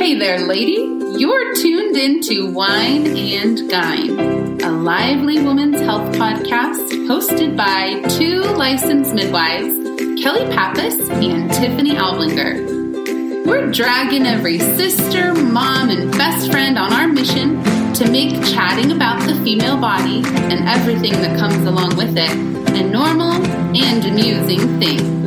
Hey there, lady. You're tuned into Wine and Gyne, a lively woman's health podcast hosted by two licensed midwives, Kelly Pappas and Tiffany Alblinger. We're dragging every sister, mom, and best friend on our mission to make chatting about the female body and everything that comes along with it a normal and amusing thing.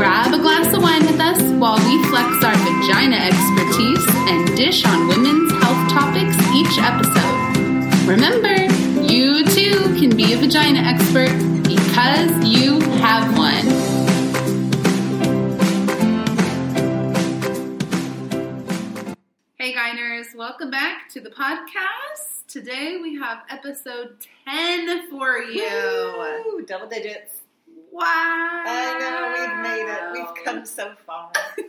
Grab a glass of wine with us while we flex our vagina expertise and dish on women's health topics each episode. Remember, you too can be a vagina expert because you have one. Welcome back to the podcast. Today we have episode 10 for you. Woo, double digits. Wow. I know, we've made it. We've come so far.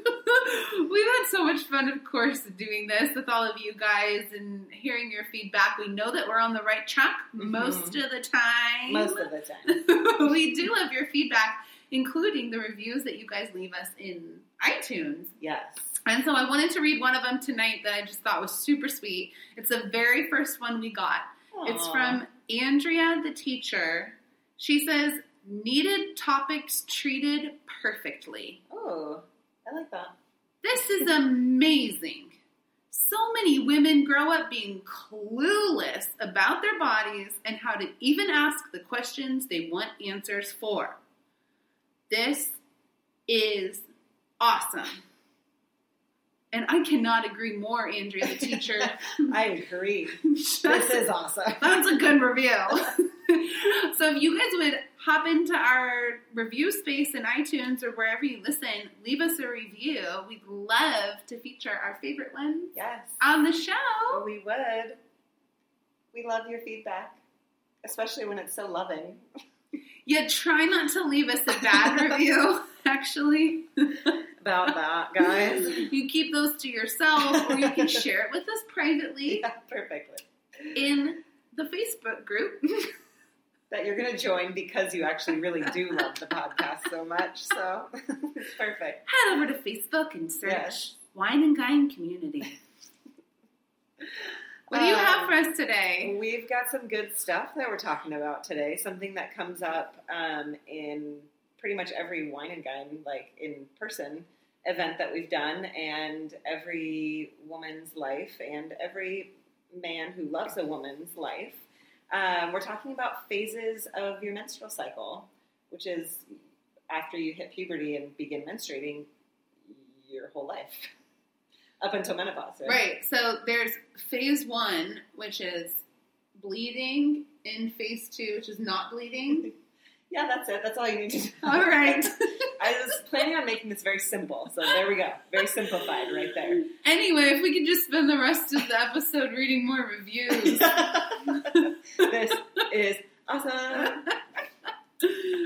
We've had so much fun, of course, doing this with all of you guys and hearing your feedback. We know that we're on the right track mm-hmm. most of the time. Most of the time. we do love your feedback, including the reviews that you guys leave us in iTunes. Yes. And so I wanted to read one of them tonight that I just thought was super sweet. It's the very first one we got. It's from Andrea, the teacher. She says, Needed topics treated perfectly. Oh, I like that. This is amazing. So many women grow up being clueless about their bodies and how to even ask the questions they want answers for. This is awesome. And I cannot agree more, Andrea, the teacher. I agree. This is awesome. that's a good review. so if you guys would hop into our review space in iTunes or wherever you listen, leave us a review. We'd love to feature our favorite ones Yes. on the show. We would. We love your feedback, especially when it's so loving. Yeah, try not to leave us a bad review, actually. About that, guys. You keep those to yourself or you can share it with us privately yeah, perfectly. in the Facebook group. That you're going to join because you actually really do love the podcast so much. So it's perfect. Head over to Facebook and search Yes. Wine and Gyne Community. What do you Um, have for us today? We've got some good stuff that we're talking about today. Something that comes up um, in pretty much every wine and gun, like in person event that we've done, and every woman's life, and every man who loves a woman's life. Um, we're talking about phases of your menstrual cycle, which is after you hit puberty and begin menstruating your whole life up until menopause. Right. Right. So there's phase one, which is bleeding, and phase two, which is not bleeding. Yeah, that's it. That's all you need to know. All right. I was planning on making this very simple, so there we go. Very simplified right there. anyway, if we could just spend the rest of the episode reading more reviews. this is awesome.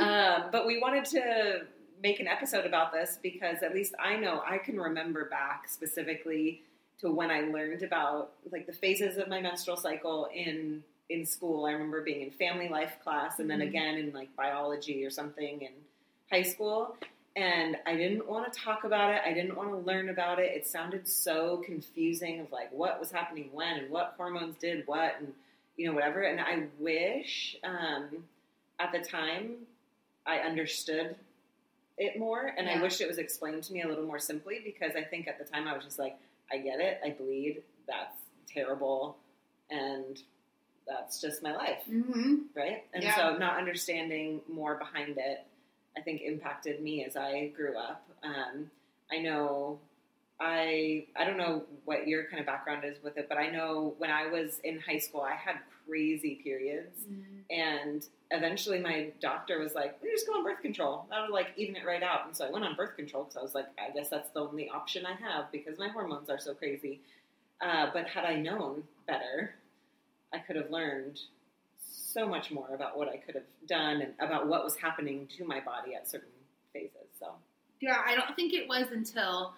Um, but we wanted to make an episode about this because at least I know I can remember back specifically to when I learned about like the phases of my menstrual cycle in in school. I remember being in family life class and then Mhm. again in like biology or something in high school. And I didn't want to talk about it. I didn't want to learn about it. It sounded so confusing of like what was happening when and what hormones did what and you know whatever. And I wish um, at the time I understood it more, and I wish it was explained to me a little more simply because I think at the time I was just like, I get it, I bleed, that's terrible, and that's just my life, hmm right? And Yeah. so not understanding more behind it, I think impacted me as I grew up. Um, I know I I don't know what your kind of background is with it, but I know when I was in high school, I had crazy periods, and eventually my doctor was like, "We just go on birth control. That'll like even it right out." And so I went on birth control because I was like, "I guess that's the only option I have because my hormones are so crazy." Uh, but had I known better, I could have learned so much more about what I could have done and about what was happening to my body at certain phases. So Yeah, I don't think it was until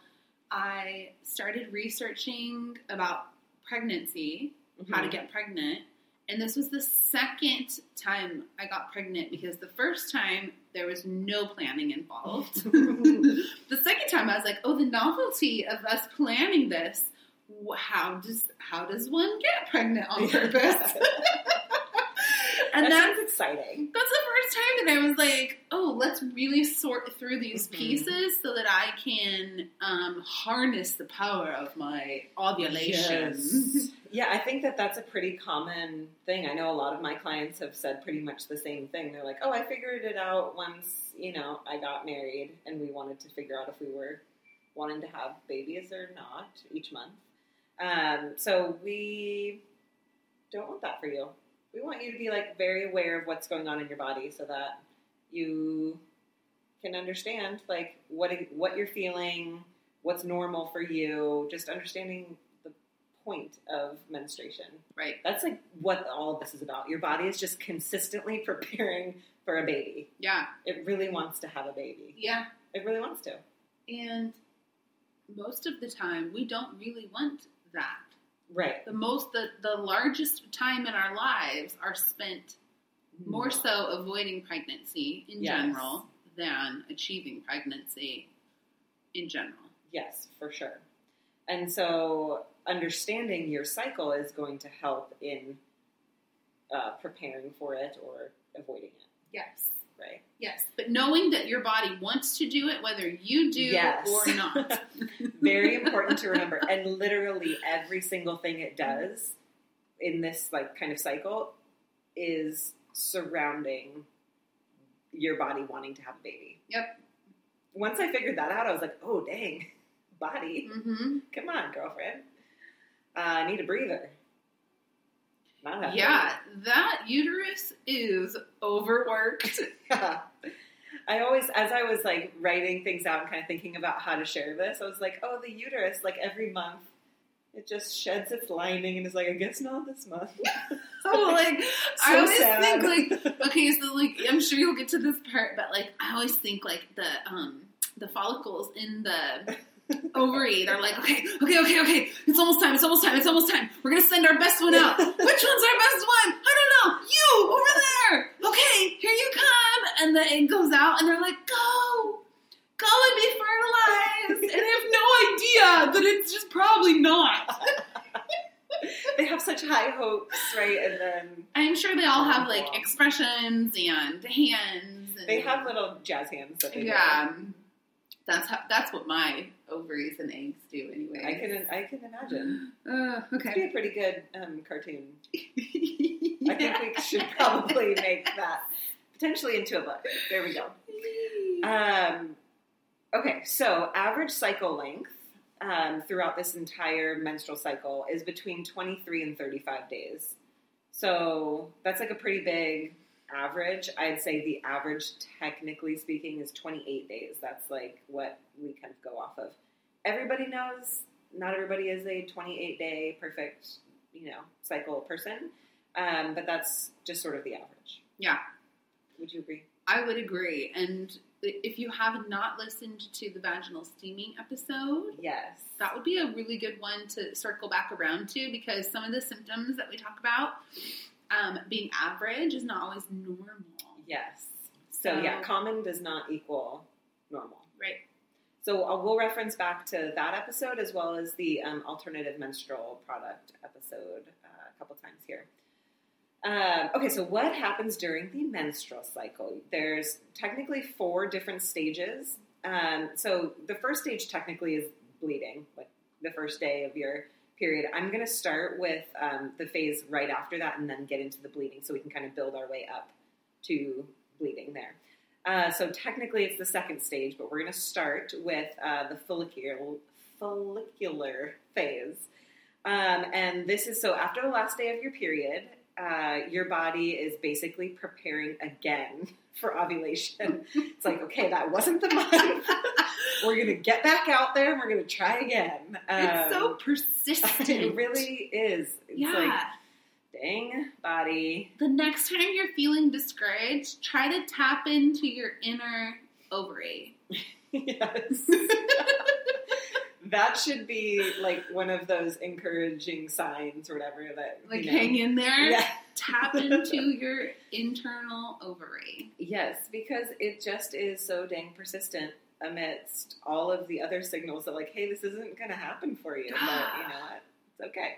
I started researching about pregnancy, how to mm-hmm. get pregnant. And this was the second time I got pregnant because the first time there was no planning involved. the second time I was like, oh, the novelty of us planning this how does how does one get pregnant on purpose? and that that's exciting. that's the first time that I was like, oh, let's really sort through these Mhm. pieces so that I can um, harness the power of my ovulation. Yes. Yeah, I think that that's a pretty common thing. I know a lot of my clients have said pretty much the same thing. They're like, "Oh, I figured it out once, you know, I got married and we wanted to figure out if we were wanting to have babies or not each month." Um, so we don't want that for you. We want you to be like very aware of what's going on in your body so that you can understand like what what you're feeling, what's normal for you, just understanding the point of menstruation. Right. That's like what all of this is about. Your body is just consistently preparing for a baby. Yeah. It really wants to have a baby. Yeah. It really wants to. And most of the time, we don't really want that. Right. The most, the, the largest time in our lives are spent more so avoiding pregnancy in Yes. general than achieving pregnancy in general. Yes, for sure. And so understanding your cycle is going to help in uh, preparing for it or avoiding it, Yes. Right? Yes. But knowing that your body wants to do it, whether you do Yes. or not. Very important to remember. And literally every single thing it does in this like kind of cycle is surrounding your body wanting to have a baby. Yep. Once I figured that out, I was like, oh dang, body. Mm-hmm. Come on, girlfriend. Uh, I need a breather. Yeah, that uterus is overworked. Yeah. I always, as I was like writing things out and kind of thinking about how to share this, I was like, oh, the uterus, like every month, it just sheds its lining and is like, I guess not this month. Oh, like I always sad. think like okay, so like I'm sure you'll get to this part, but like I always think like the um the follicles in the ovary, they're like, okay, okay, okay, okay, it's almost time, it's almost time, it's almost time. We're gonna send our best one out. Which one's our best one? I don't know. You over there. Okay, here you come. And the egg goes out, and they're like, go, go and be fertilized. And I have no idea that it's just probably not. they have such high hopes, right? And then I'm sure they all have like expressions and hands. And, they have little jazz hands that they do. Yeah. That's how, that's what my ovaries and eggs do anyway. I can I can imagine. Uh, It'd be a pretty good um, cartoon. I think we should probably make that potentially into a book. There we go. Um, okay, so average cycle length um, throughout this entire menstrual cycle is between 23 and 35 days. So that's like a pretty big average. I'd say the average, technically speaking, is 28 days. That's like what we kind of go off of. Everybody knows not everybody is a 28 day perfect, you know, cycle person, um, but that's just sort of the average. Yeah. Would you agree? I would agree. And if you have not listened to the vaginal steaming episode, Yes. that would be a really good one to circle back around to because some of the symptoms that we talk about um, being average is not always normal. Yes. So So- yeah, common does not equal normal. Right. So uh, we'll reference back to that episode as well as the um, alternative menstrual product episode uh, a couple times here. Um, okay, so what happens during the menstrual cycle? There's technically four different stages. Um, so the first stage technically is bleeding, like the first day of your period. I'm going to start with um, the phase right after that and then get into the bleeding so we can kind of build our way up to bleeding there. Uh, so technically, it's the second stage, but we're going to start with uh, the follicular follicular phase, um, and this is so after the last day of your period, uh, your body is basically preparing again for ovulation. it's like, okay, that wasn't the month. we're going to get back out there and we're going to try again. it's so Um, persistent. it really is. It's yeah. like, dang, body. the next time you're feeling discouraged, try to tap into your inner ovary. yes. That should be like one of those encouraging signs or whatever that Like you know. hang in there. Yeah. Tap into your internal ovary. Yes, because it just is so dang persistent amidst all of the other signals that, like, hey, this isn't going to happen for you. But you know what? It's okay.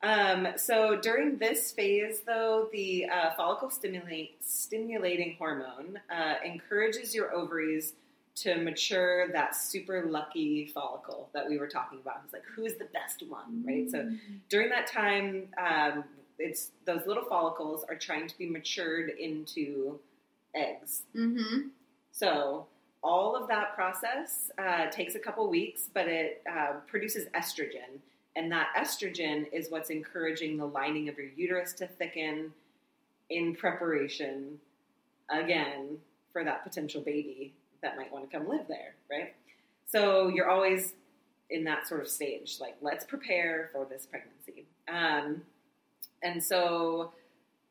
Um, so during this phase, though, the uh, follicle stimulate, stimulating hormone uh, encourages your ovaries to mature that super lucky follicle that we were talking about. It's like, who's the best one, right? So during that time, um, it's those little follicles are trying to be matured into eggs. Mm-hmm. So all of that process uh, takes a couple weeks, but it uh, produces estrogen, and that estrogen is what's encouraging the lining of your uterus to thicken in preparation again for that potential baby that might want to come live there, right? So you're always in that sort of stage, like let's prepare for this pregnancy. Um, and so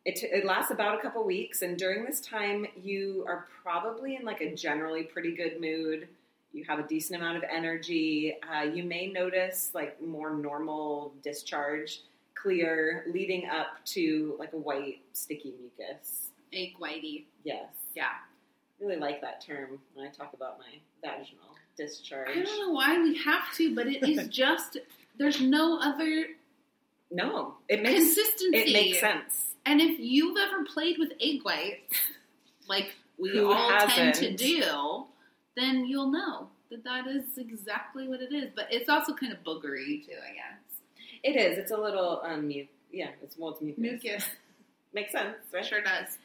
it, it lasts about a couple weeks, and during this time, you are probably in like a generally pretty good mood. You have a decent amount of energy. Uh, you may notice like more normal discharge, clear, leading up to like a white sticky mucus. Egg whitey. Yes, Yeah. Really like that term when I talk about my vaginal discharge. I don't know why we have to, but it is just there's no other No, it makes consistency. it makes sense. And if you've ever played with egg whites, like we Who all tend to do, then you'll know that that is exactly what it is. But it's also kind of boogery too, I guess. It is. It's a little um, mu- yeah. It's well, it's mucus. Mucus Makes sense, right? sure does.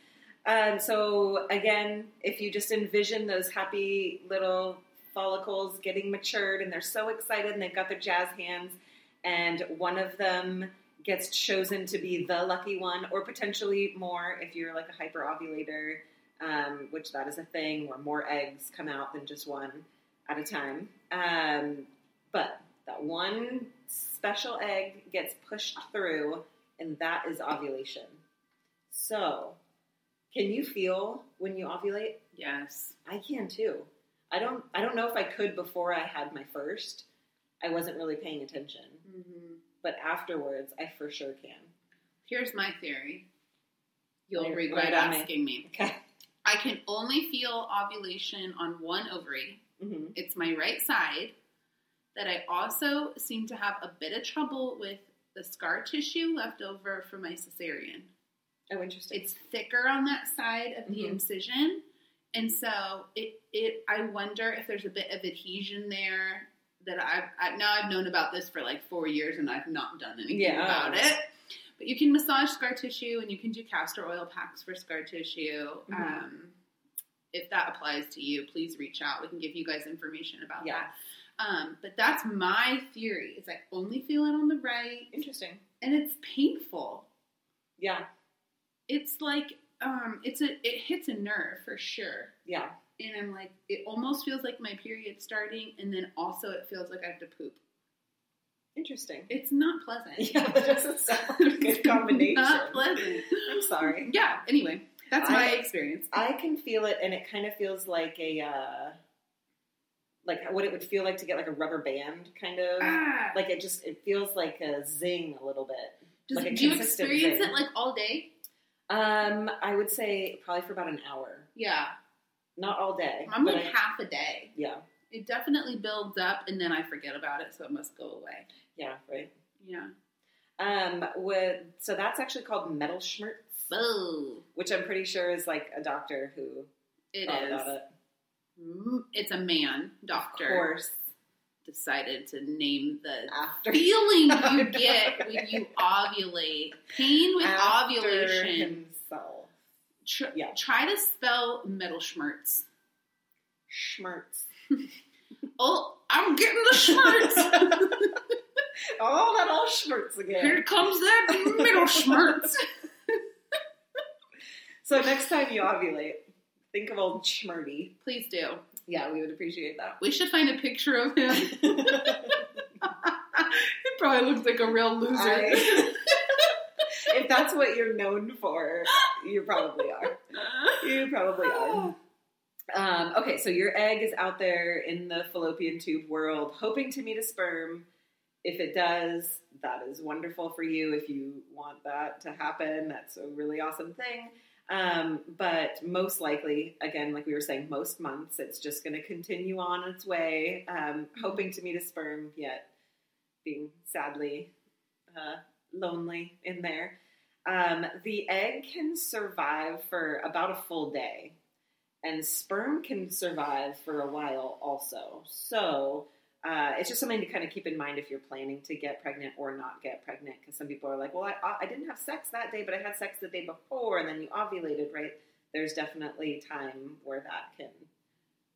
Um, so again, if you just envision those happy little follicles getting matured, and they're so excited, and they've got their jazz hands, and one of them gets chosen to be the lucky one, or potentially more if you're like a hyperovulator, um, which that is a thing where more eggs come out than just one at a time. Um, but that one special egg gets pushed through, and that is ovulation. So, can you feel when you ovulate? Yes. I can too. I don't. I don't know if I could before I had my first. I wasn't really paying attention, Mm-hmm. but afterwards, I for sure can. Here's my theory. You'll Lay- regret lay it on me. asking me. Okay. I can only feel ovulation on one ovary. hmm It's my right side. That I also seem to have a bit of trouble with the scar tissue left over from my cesarean. Oh, interesting. It's thicker on that side of the Mhm. incision, and so it it. I wonder if there's a bit of adhesion there that I've I, now I've known about this for like four years and I've not done anything Yeah. about it. But you can massage scar tissue and you can do castor oil packs for scar tissue. Mhm. Um, if that applies to you, please reach out. We can give you guys information about Yeah. that. Um, but that's my theory. Is I only feel it on the right, interesting. and it's painful Yeah. It's like um it's a it hits a nerve for sure Yeah. and i'm like it almost feels like my period's starting and then also it feels like i have to poop Interesting. it's not pleasant Yeah, that doesn't sound a good combination. not pleasant I'm sorry. yeah anyway that's my I- experience I can feel it, and it kind of feels like a uh, like what it would feel like to get like a rubber band, kind of. ah, Like it just it feels like a zing a little bit. does, like a do you experience zing. it like all day Um, I would say probably for about an hour, yeah not all day. i'm like I- half a day yeah, it definitely builds up and then i forget about it so it must go away yeah, right. yeah Um, with so that's actually called mittelschmerz, Boo. which I'm pretty sure is like a doctor who it is. about it. Mm, It's a man doctor. Of course, decided to name the after feeling you get when you ovulate. Pain with after ovulation. himself. Tr- Yeah. Try to spell mittelschmerz. Schmerz. Oh, I'm getting the schmerz. oh, that all schmerz again. Here comes that mittelschmerz. So next time you ovulate, think of old Schmerdy. Please do. Yeah, we would appreciate that. We should find a picture of him. he probably looks like a real loser. I- if that's what you're known for, you probably are. You probably are. Um, okay, so your egg is out there in the fallopian tube world, hoping to meet a sperm. If it does, that is wonderful for you. If you want that to happen, that's a really awesome thing. Um, but most likely, again, like we were saying, most months it's just going to continue on its way, um, hoping to meet a sperm, yet being sadly uh, lonely in there. Um, the egg can survive for about a full day, and sperm can survive for a while also. So uh, it's just something to kind of keep in mind if you're planning to get pregnant or not get pregnant. Because some people are like, well, I, I didn't have sex that day, but I had sex the day before, and then you ovulated, right? There's definitely time where that can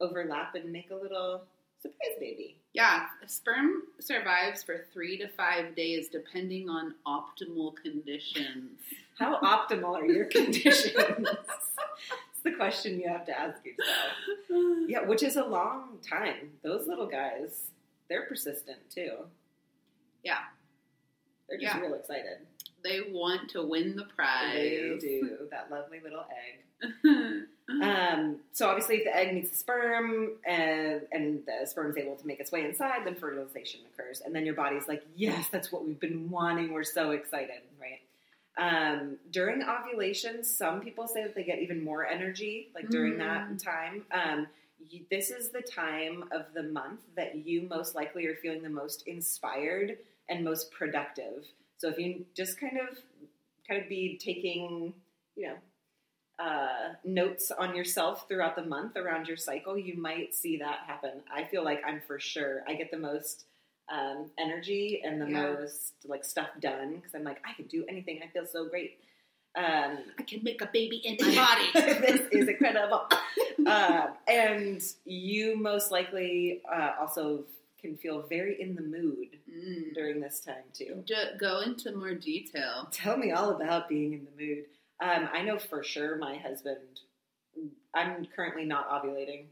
overlap and make a little surprise baby. Yeah, sperm survives for three to five days, depending on optimal conditions. How optimal are your conditions? it's the question you have to ask yourself. Yeah, which is a long time. Those little guys, they're persistent too. Yeah. They're just Yeah. real excited. They want to win the They prize. do. That lovely little egg. Um, so obviously, if the egg meets the sperm and, and the sperm is able to make its way inside, then fertilization occurs, and then your body's like, "Yes, that's what we've been wanting. We're so excited, right?" Um, during ovulation, some people say that they get even more energy, like during Mm. that time. Um, you, this is the time of the month that you most likely are feeling the most inspired and most productive. So if you just kind of kind of be taking, you know, uh, notes on yourself throughout the month around your cycle, you might see that happen. I feel like I'm for sure. I get the most um, energy and the Yeah. most like stuff done because I'm like I can do anything. I feel so great. Um, I can make a baby in my body. this is incredible. Uh, and you most likely uh, also can feel very in the mood Mm. during this time too. D- go into more detail. Tell me all about being in the mood. Um, I know for sure my husband. I'm currently not ovulating,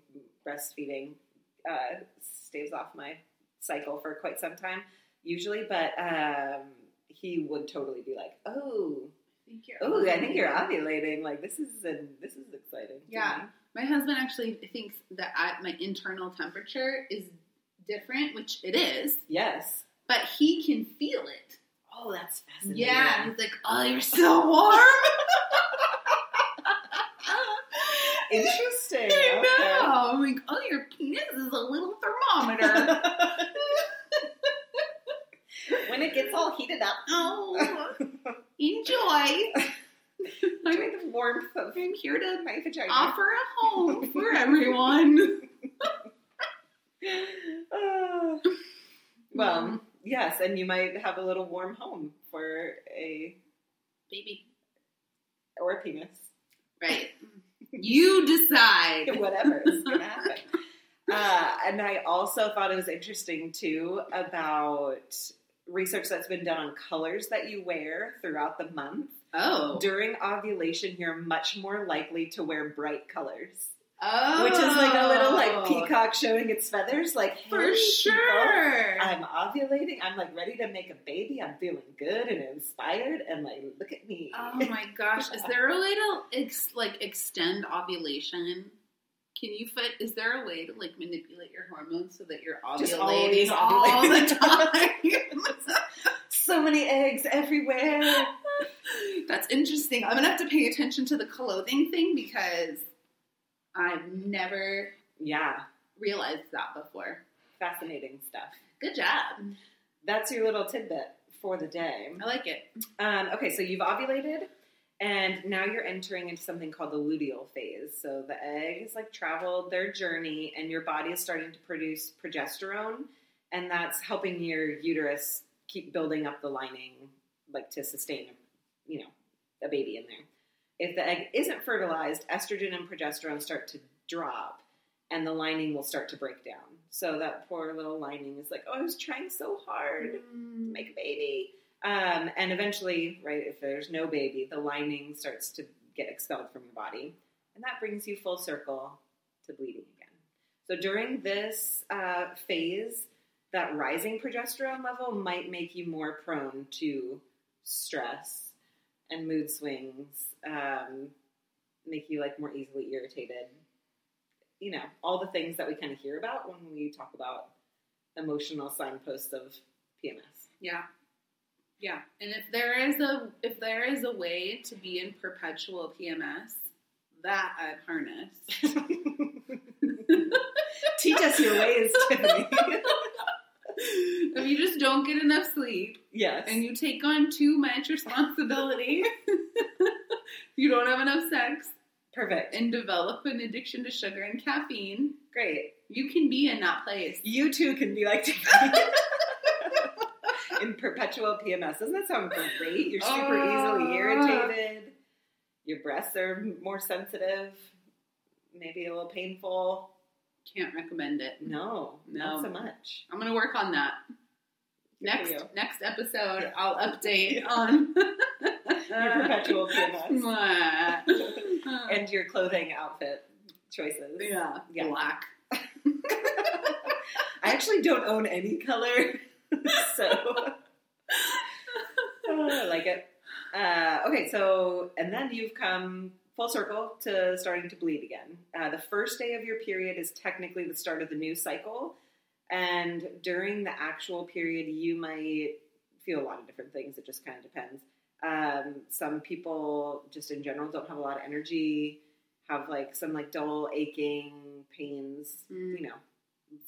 breastfeeding uh, staves off my cycle for quite some time, usually. But um, he would totally be like, "Oh, I think you're oh, I think you're ovulating. Like this is an, this is exciting." Yeah. me." My husband actually thinks that I, my internal temperature is different, which it is, Yes. but he can feel it. Oh, that's fascinating. Yeah, he's like, "Oh, you're so warm." Interesting. I Okay. know. I'm like, "Oh, your penis is a little thermometer." when it gets all heated up, oh, enjoy. I'm, enjoy the warmth of I'm here to my vagina. offer a home for everyone. Ah. well, Mm. yes, and you might have a little warm home for a baby, or a penis, right? You decide. whatever is going to happen. Uh, and I also thought it was interesting too about research that's been done on colors that you wear throughout the month. Oh, During ovulation, you're much more likely to wear bright colors. oh, which is like a little like oh. peacock showing its feathers. Like for hey, people, sure. I'm ovulating. I'm like ready to make a baby. I'm feeling good and inspired. And like, look at me. Oh my gosh! Is there a way to ex- like extend ovulation? Can you fit? Is there a way to like manipulate your hormones so that you're ovulating always all the time? so many eggs everywhere. That's interesting. I'm gonna have to pay attention to the clothing thing because I've never Yeah, realized that before. fascinating stuff. Good job. That's your little tidbit for the day. I like it. Um, okay, so you've ovulated, and now you're entering into something called the luteal phase. So the egg has like traveled their journey, and your body is starting to produce progesterone, and that's helping your uterus keep building up the lining, like to sustain, you know, a baby in there. If the egg isn't fertilized, estrogen and progesterone start to drop, and the lining will start to break down. So that poor little lining is like, oh, I was trying so hard to make a baby. Um, and eventually, right, if there's no baby, the lining starts to get expelled from your body. And that brings you full circle to bleeding again. So during this uh, phase, that rising progesterone level might make you more prone to stress and mood swings, um, make you like more easily irritated. You know, all the things that we kind of hear about when we talk about emotional signposts of PMS. Yeah. Yeah, and if there is a if there is a way to be in perpetual PMS, that I've harnessed. Teach us your ways, Tiffany. if you just don't get enough sleep yes. and you take on too much responsibility, you don't have enough sex, Perfect. and develop an addiction to sugar and caffeine, Great. you can be in that place. You too can be like In perpetual PMS. Doesn't that sound great? You're super Oh. easily ah. irritated. Your breasts are more sensitive. Maybe a little painful. Can't recommend it. No, No. not so much. I'm gonna work on that. Good Next next episode, I'll update on Your perpetual and your clothing outfit choices. yeah, Yeah. black. I actually don't own any color, so Oh, I like it. Uh, okay, so and then you've come full circle to starting to bleed again. Uh, the first day of your period is technically the start of the new cycle, and during the actual period, you might feel a lot of different things. It just kind of depends. Um, some people, just in general, don't have a lot of energy. Have like some like dull aching pains, Mm. you know,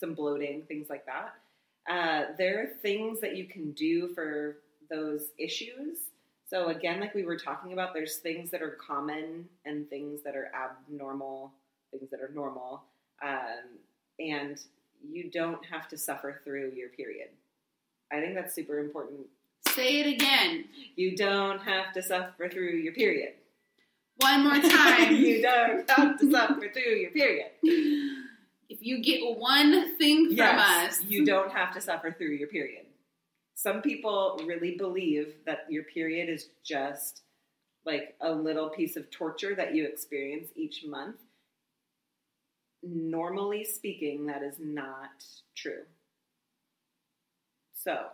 some bloating, things like that. Uh, there are things that you can do for those issues. So again, like we were talking about, there's things that are common and things that are abnormal, things that are normal, um, and you don't have to suffer through your period. I think that's super important. Say it again. You don't have to suffer through your period. One more time. you don't have to suffer through your period. if you get one thing from Yes, us, you don't have to suffer through your period. Some people really believe that your period is just like a little piece of torture that you experience each month. Normally speaking, that is not true. So,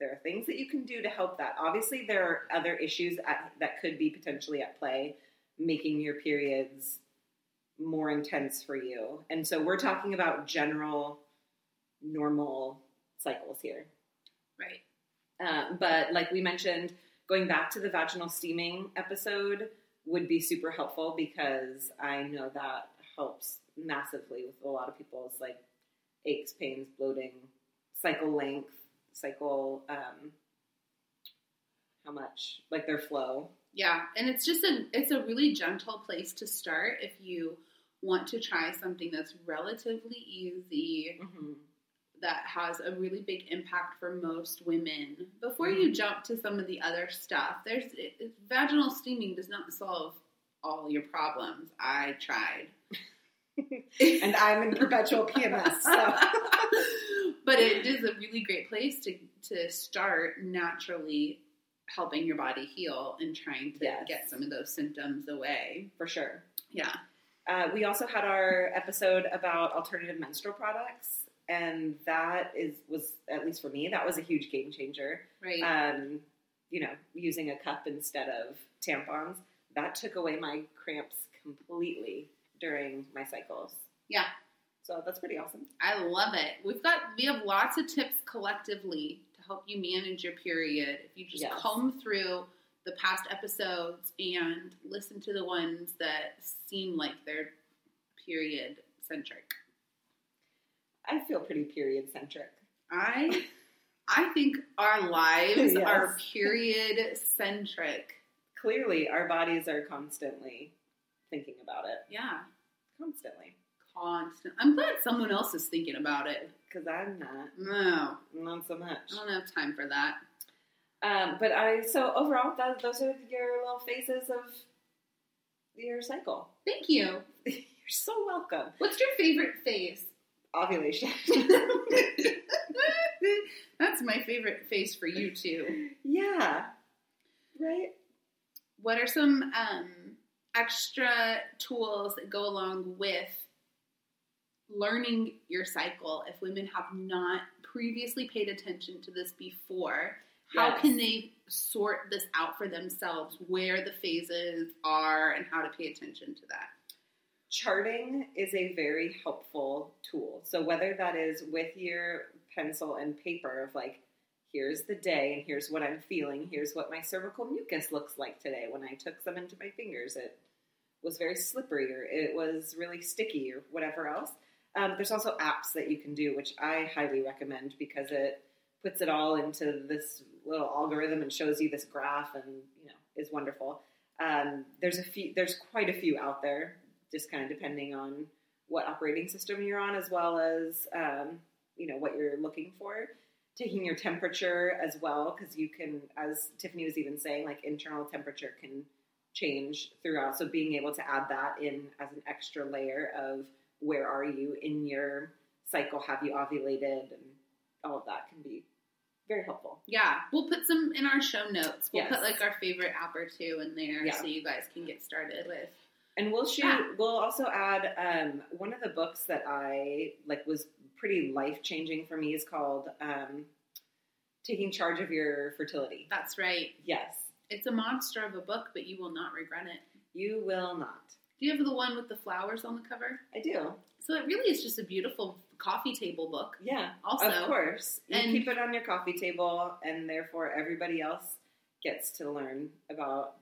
there are things that you can do to help that. Obviously, there are other issues at, that could be potentially at play, making your periods more intense for you. And so we're talking about general, normal cycles here. Right? Um, but like we mentioned, going back to the vaginal steaming episode would be super helpful because I know that helps massively with a lot of people's like aches, pains, bloating, cycle length, cycle, um, how much, like their flow. Yeah, and it's just a it's a really gentle place to start if you want to try something that's relatively easy that has a really big impact for most women. Before you jump to some of the other stuff, there's it, it- vaginal steaming does not solve all your problems. I tried. And I'm in perpetual PMS, so. but it is a really great place to to start naturally helping your body heal and trying to Yes. get some of those symptoms away. For sure. Yeah. Uh, we also had our episode about alternative menstrual products, and that is was at least for me that was a huge game changer. Right. Um, you know, using a cup instead of tampons that took away my cramps completely during my cycles. Yeah. So that's pretty awesome. I love it. We've got we have lots of tips collectively to help you manage your period. If you just Yes. comb through the past episodes and listen to the ones that seem like they're period centric. I feel pretty period centric. I I think our lives Yes. are period centric. Clearly, our bodies are constantly thinking about it. Yeah. Constantly. Constant. I'm glad someone else is thinking about it. Because I'm not. No, Not so much. I don't have time for that. Um, but I so overall, that, those are your little phases of your cycle. Thank you. You're so welcome. What's your favorite phase? Ovulation. That's my favorite face for you too. yeah. Right. What are some um, extra tools that go along with learning your cycle if women have not previously paid attention to this before? How Yes. can they sort this out for themselves, where the phases are, and how to pay attention to that? Charting is a very helpful tool. So whether that is with your pencil and paper of like, here's the day and here's what I'm feeling. Here's what my cervical mucus looks like today. When I took some into my fingers, it was very slippery or it was really sticky or whatever else. Um, there's also apps that you can do, which I highly recommend because it puts it all into this little algorithm and shows you this graph and you know is wonderful. Um, there's a few, there's quite a few out there, just kind of depending on what operating system you're on, as well as um, you know what you're looking for. Taking your temperature as well, because you can, as Tiffany was even saying, like internal temperature can change throughout. So being able to add that in as an extra layer of where are you in your cycle, have you ovulated, and all of that can be very helpful. Yeah, we'll put some in our show notes. We'll Yes. put like our favorite app or two in there Yeah. so you guys can get started with. And we'll shoot. Yeah. We'll also add um, one of the books that I like was pretty life changing for me is called um, "Taking Charge of Your Fertility." That's right. Yes, It's a monster of a book, but you will not regret it. you will not. Do you have the one with the flowers on the cover? I do. So it really is just a beautiful coffee table book. Yeah, Also, of course. You And- keep it on your coffee table, and therefore everybody else gets to learn about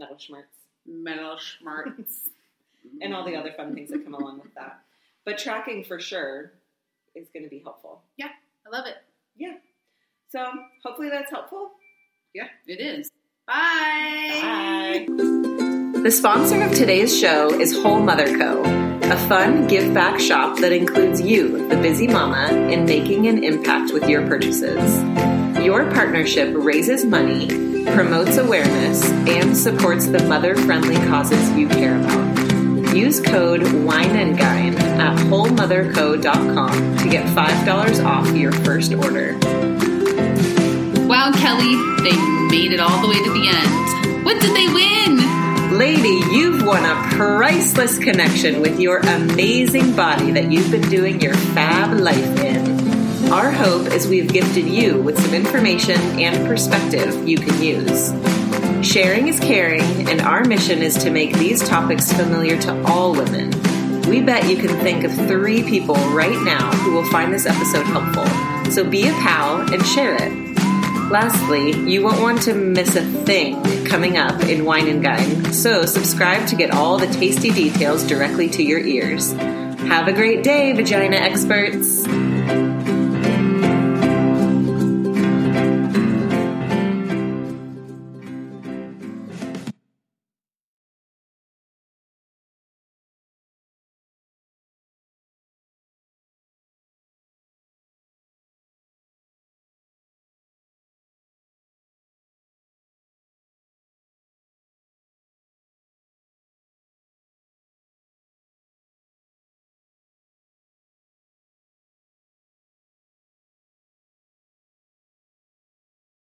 mittelschmerz metal schmarts. and all the other fun things that come along with that. But tracking for sure is going to be helpful. Yeah, I love it. Yeah. So hopefully that's helpful. Yeah, it is. Bye. Bye. The sponsor of today's show is Whole Mother Co., a fun give back shop that includes you, the busy mama, in making an impact with your purchases. Your partnership raises money, promotes awareness, and supports the mother friendly causes you care about. Use code WINEANDGYNE at wholemotherco.com to get $5 off your first order. Wow, Kelly, they made it all the way to the end. What did they win? Lady, you've won a priceless connection with your amazing body that you've been doing your fab life in. Our hope is we've gifted you with some information and perspective you can use. Sharing is caring, and our mission is to make these topics familiar to all women. We bet you can think of three people right now who will find this episode helpful. So be a pal and share it. Lastly, you won't want to miss a thing coming up in Wine and Gyne, so subscribe to get all the tasty details directly to your ears. Have a great day, vagina experts!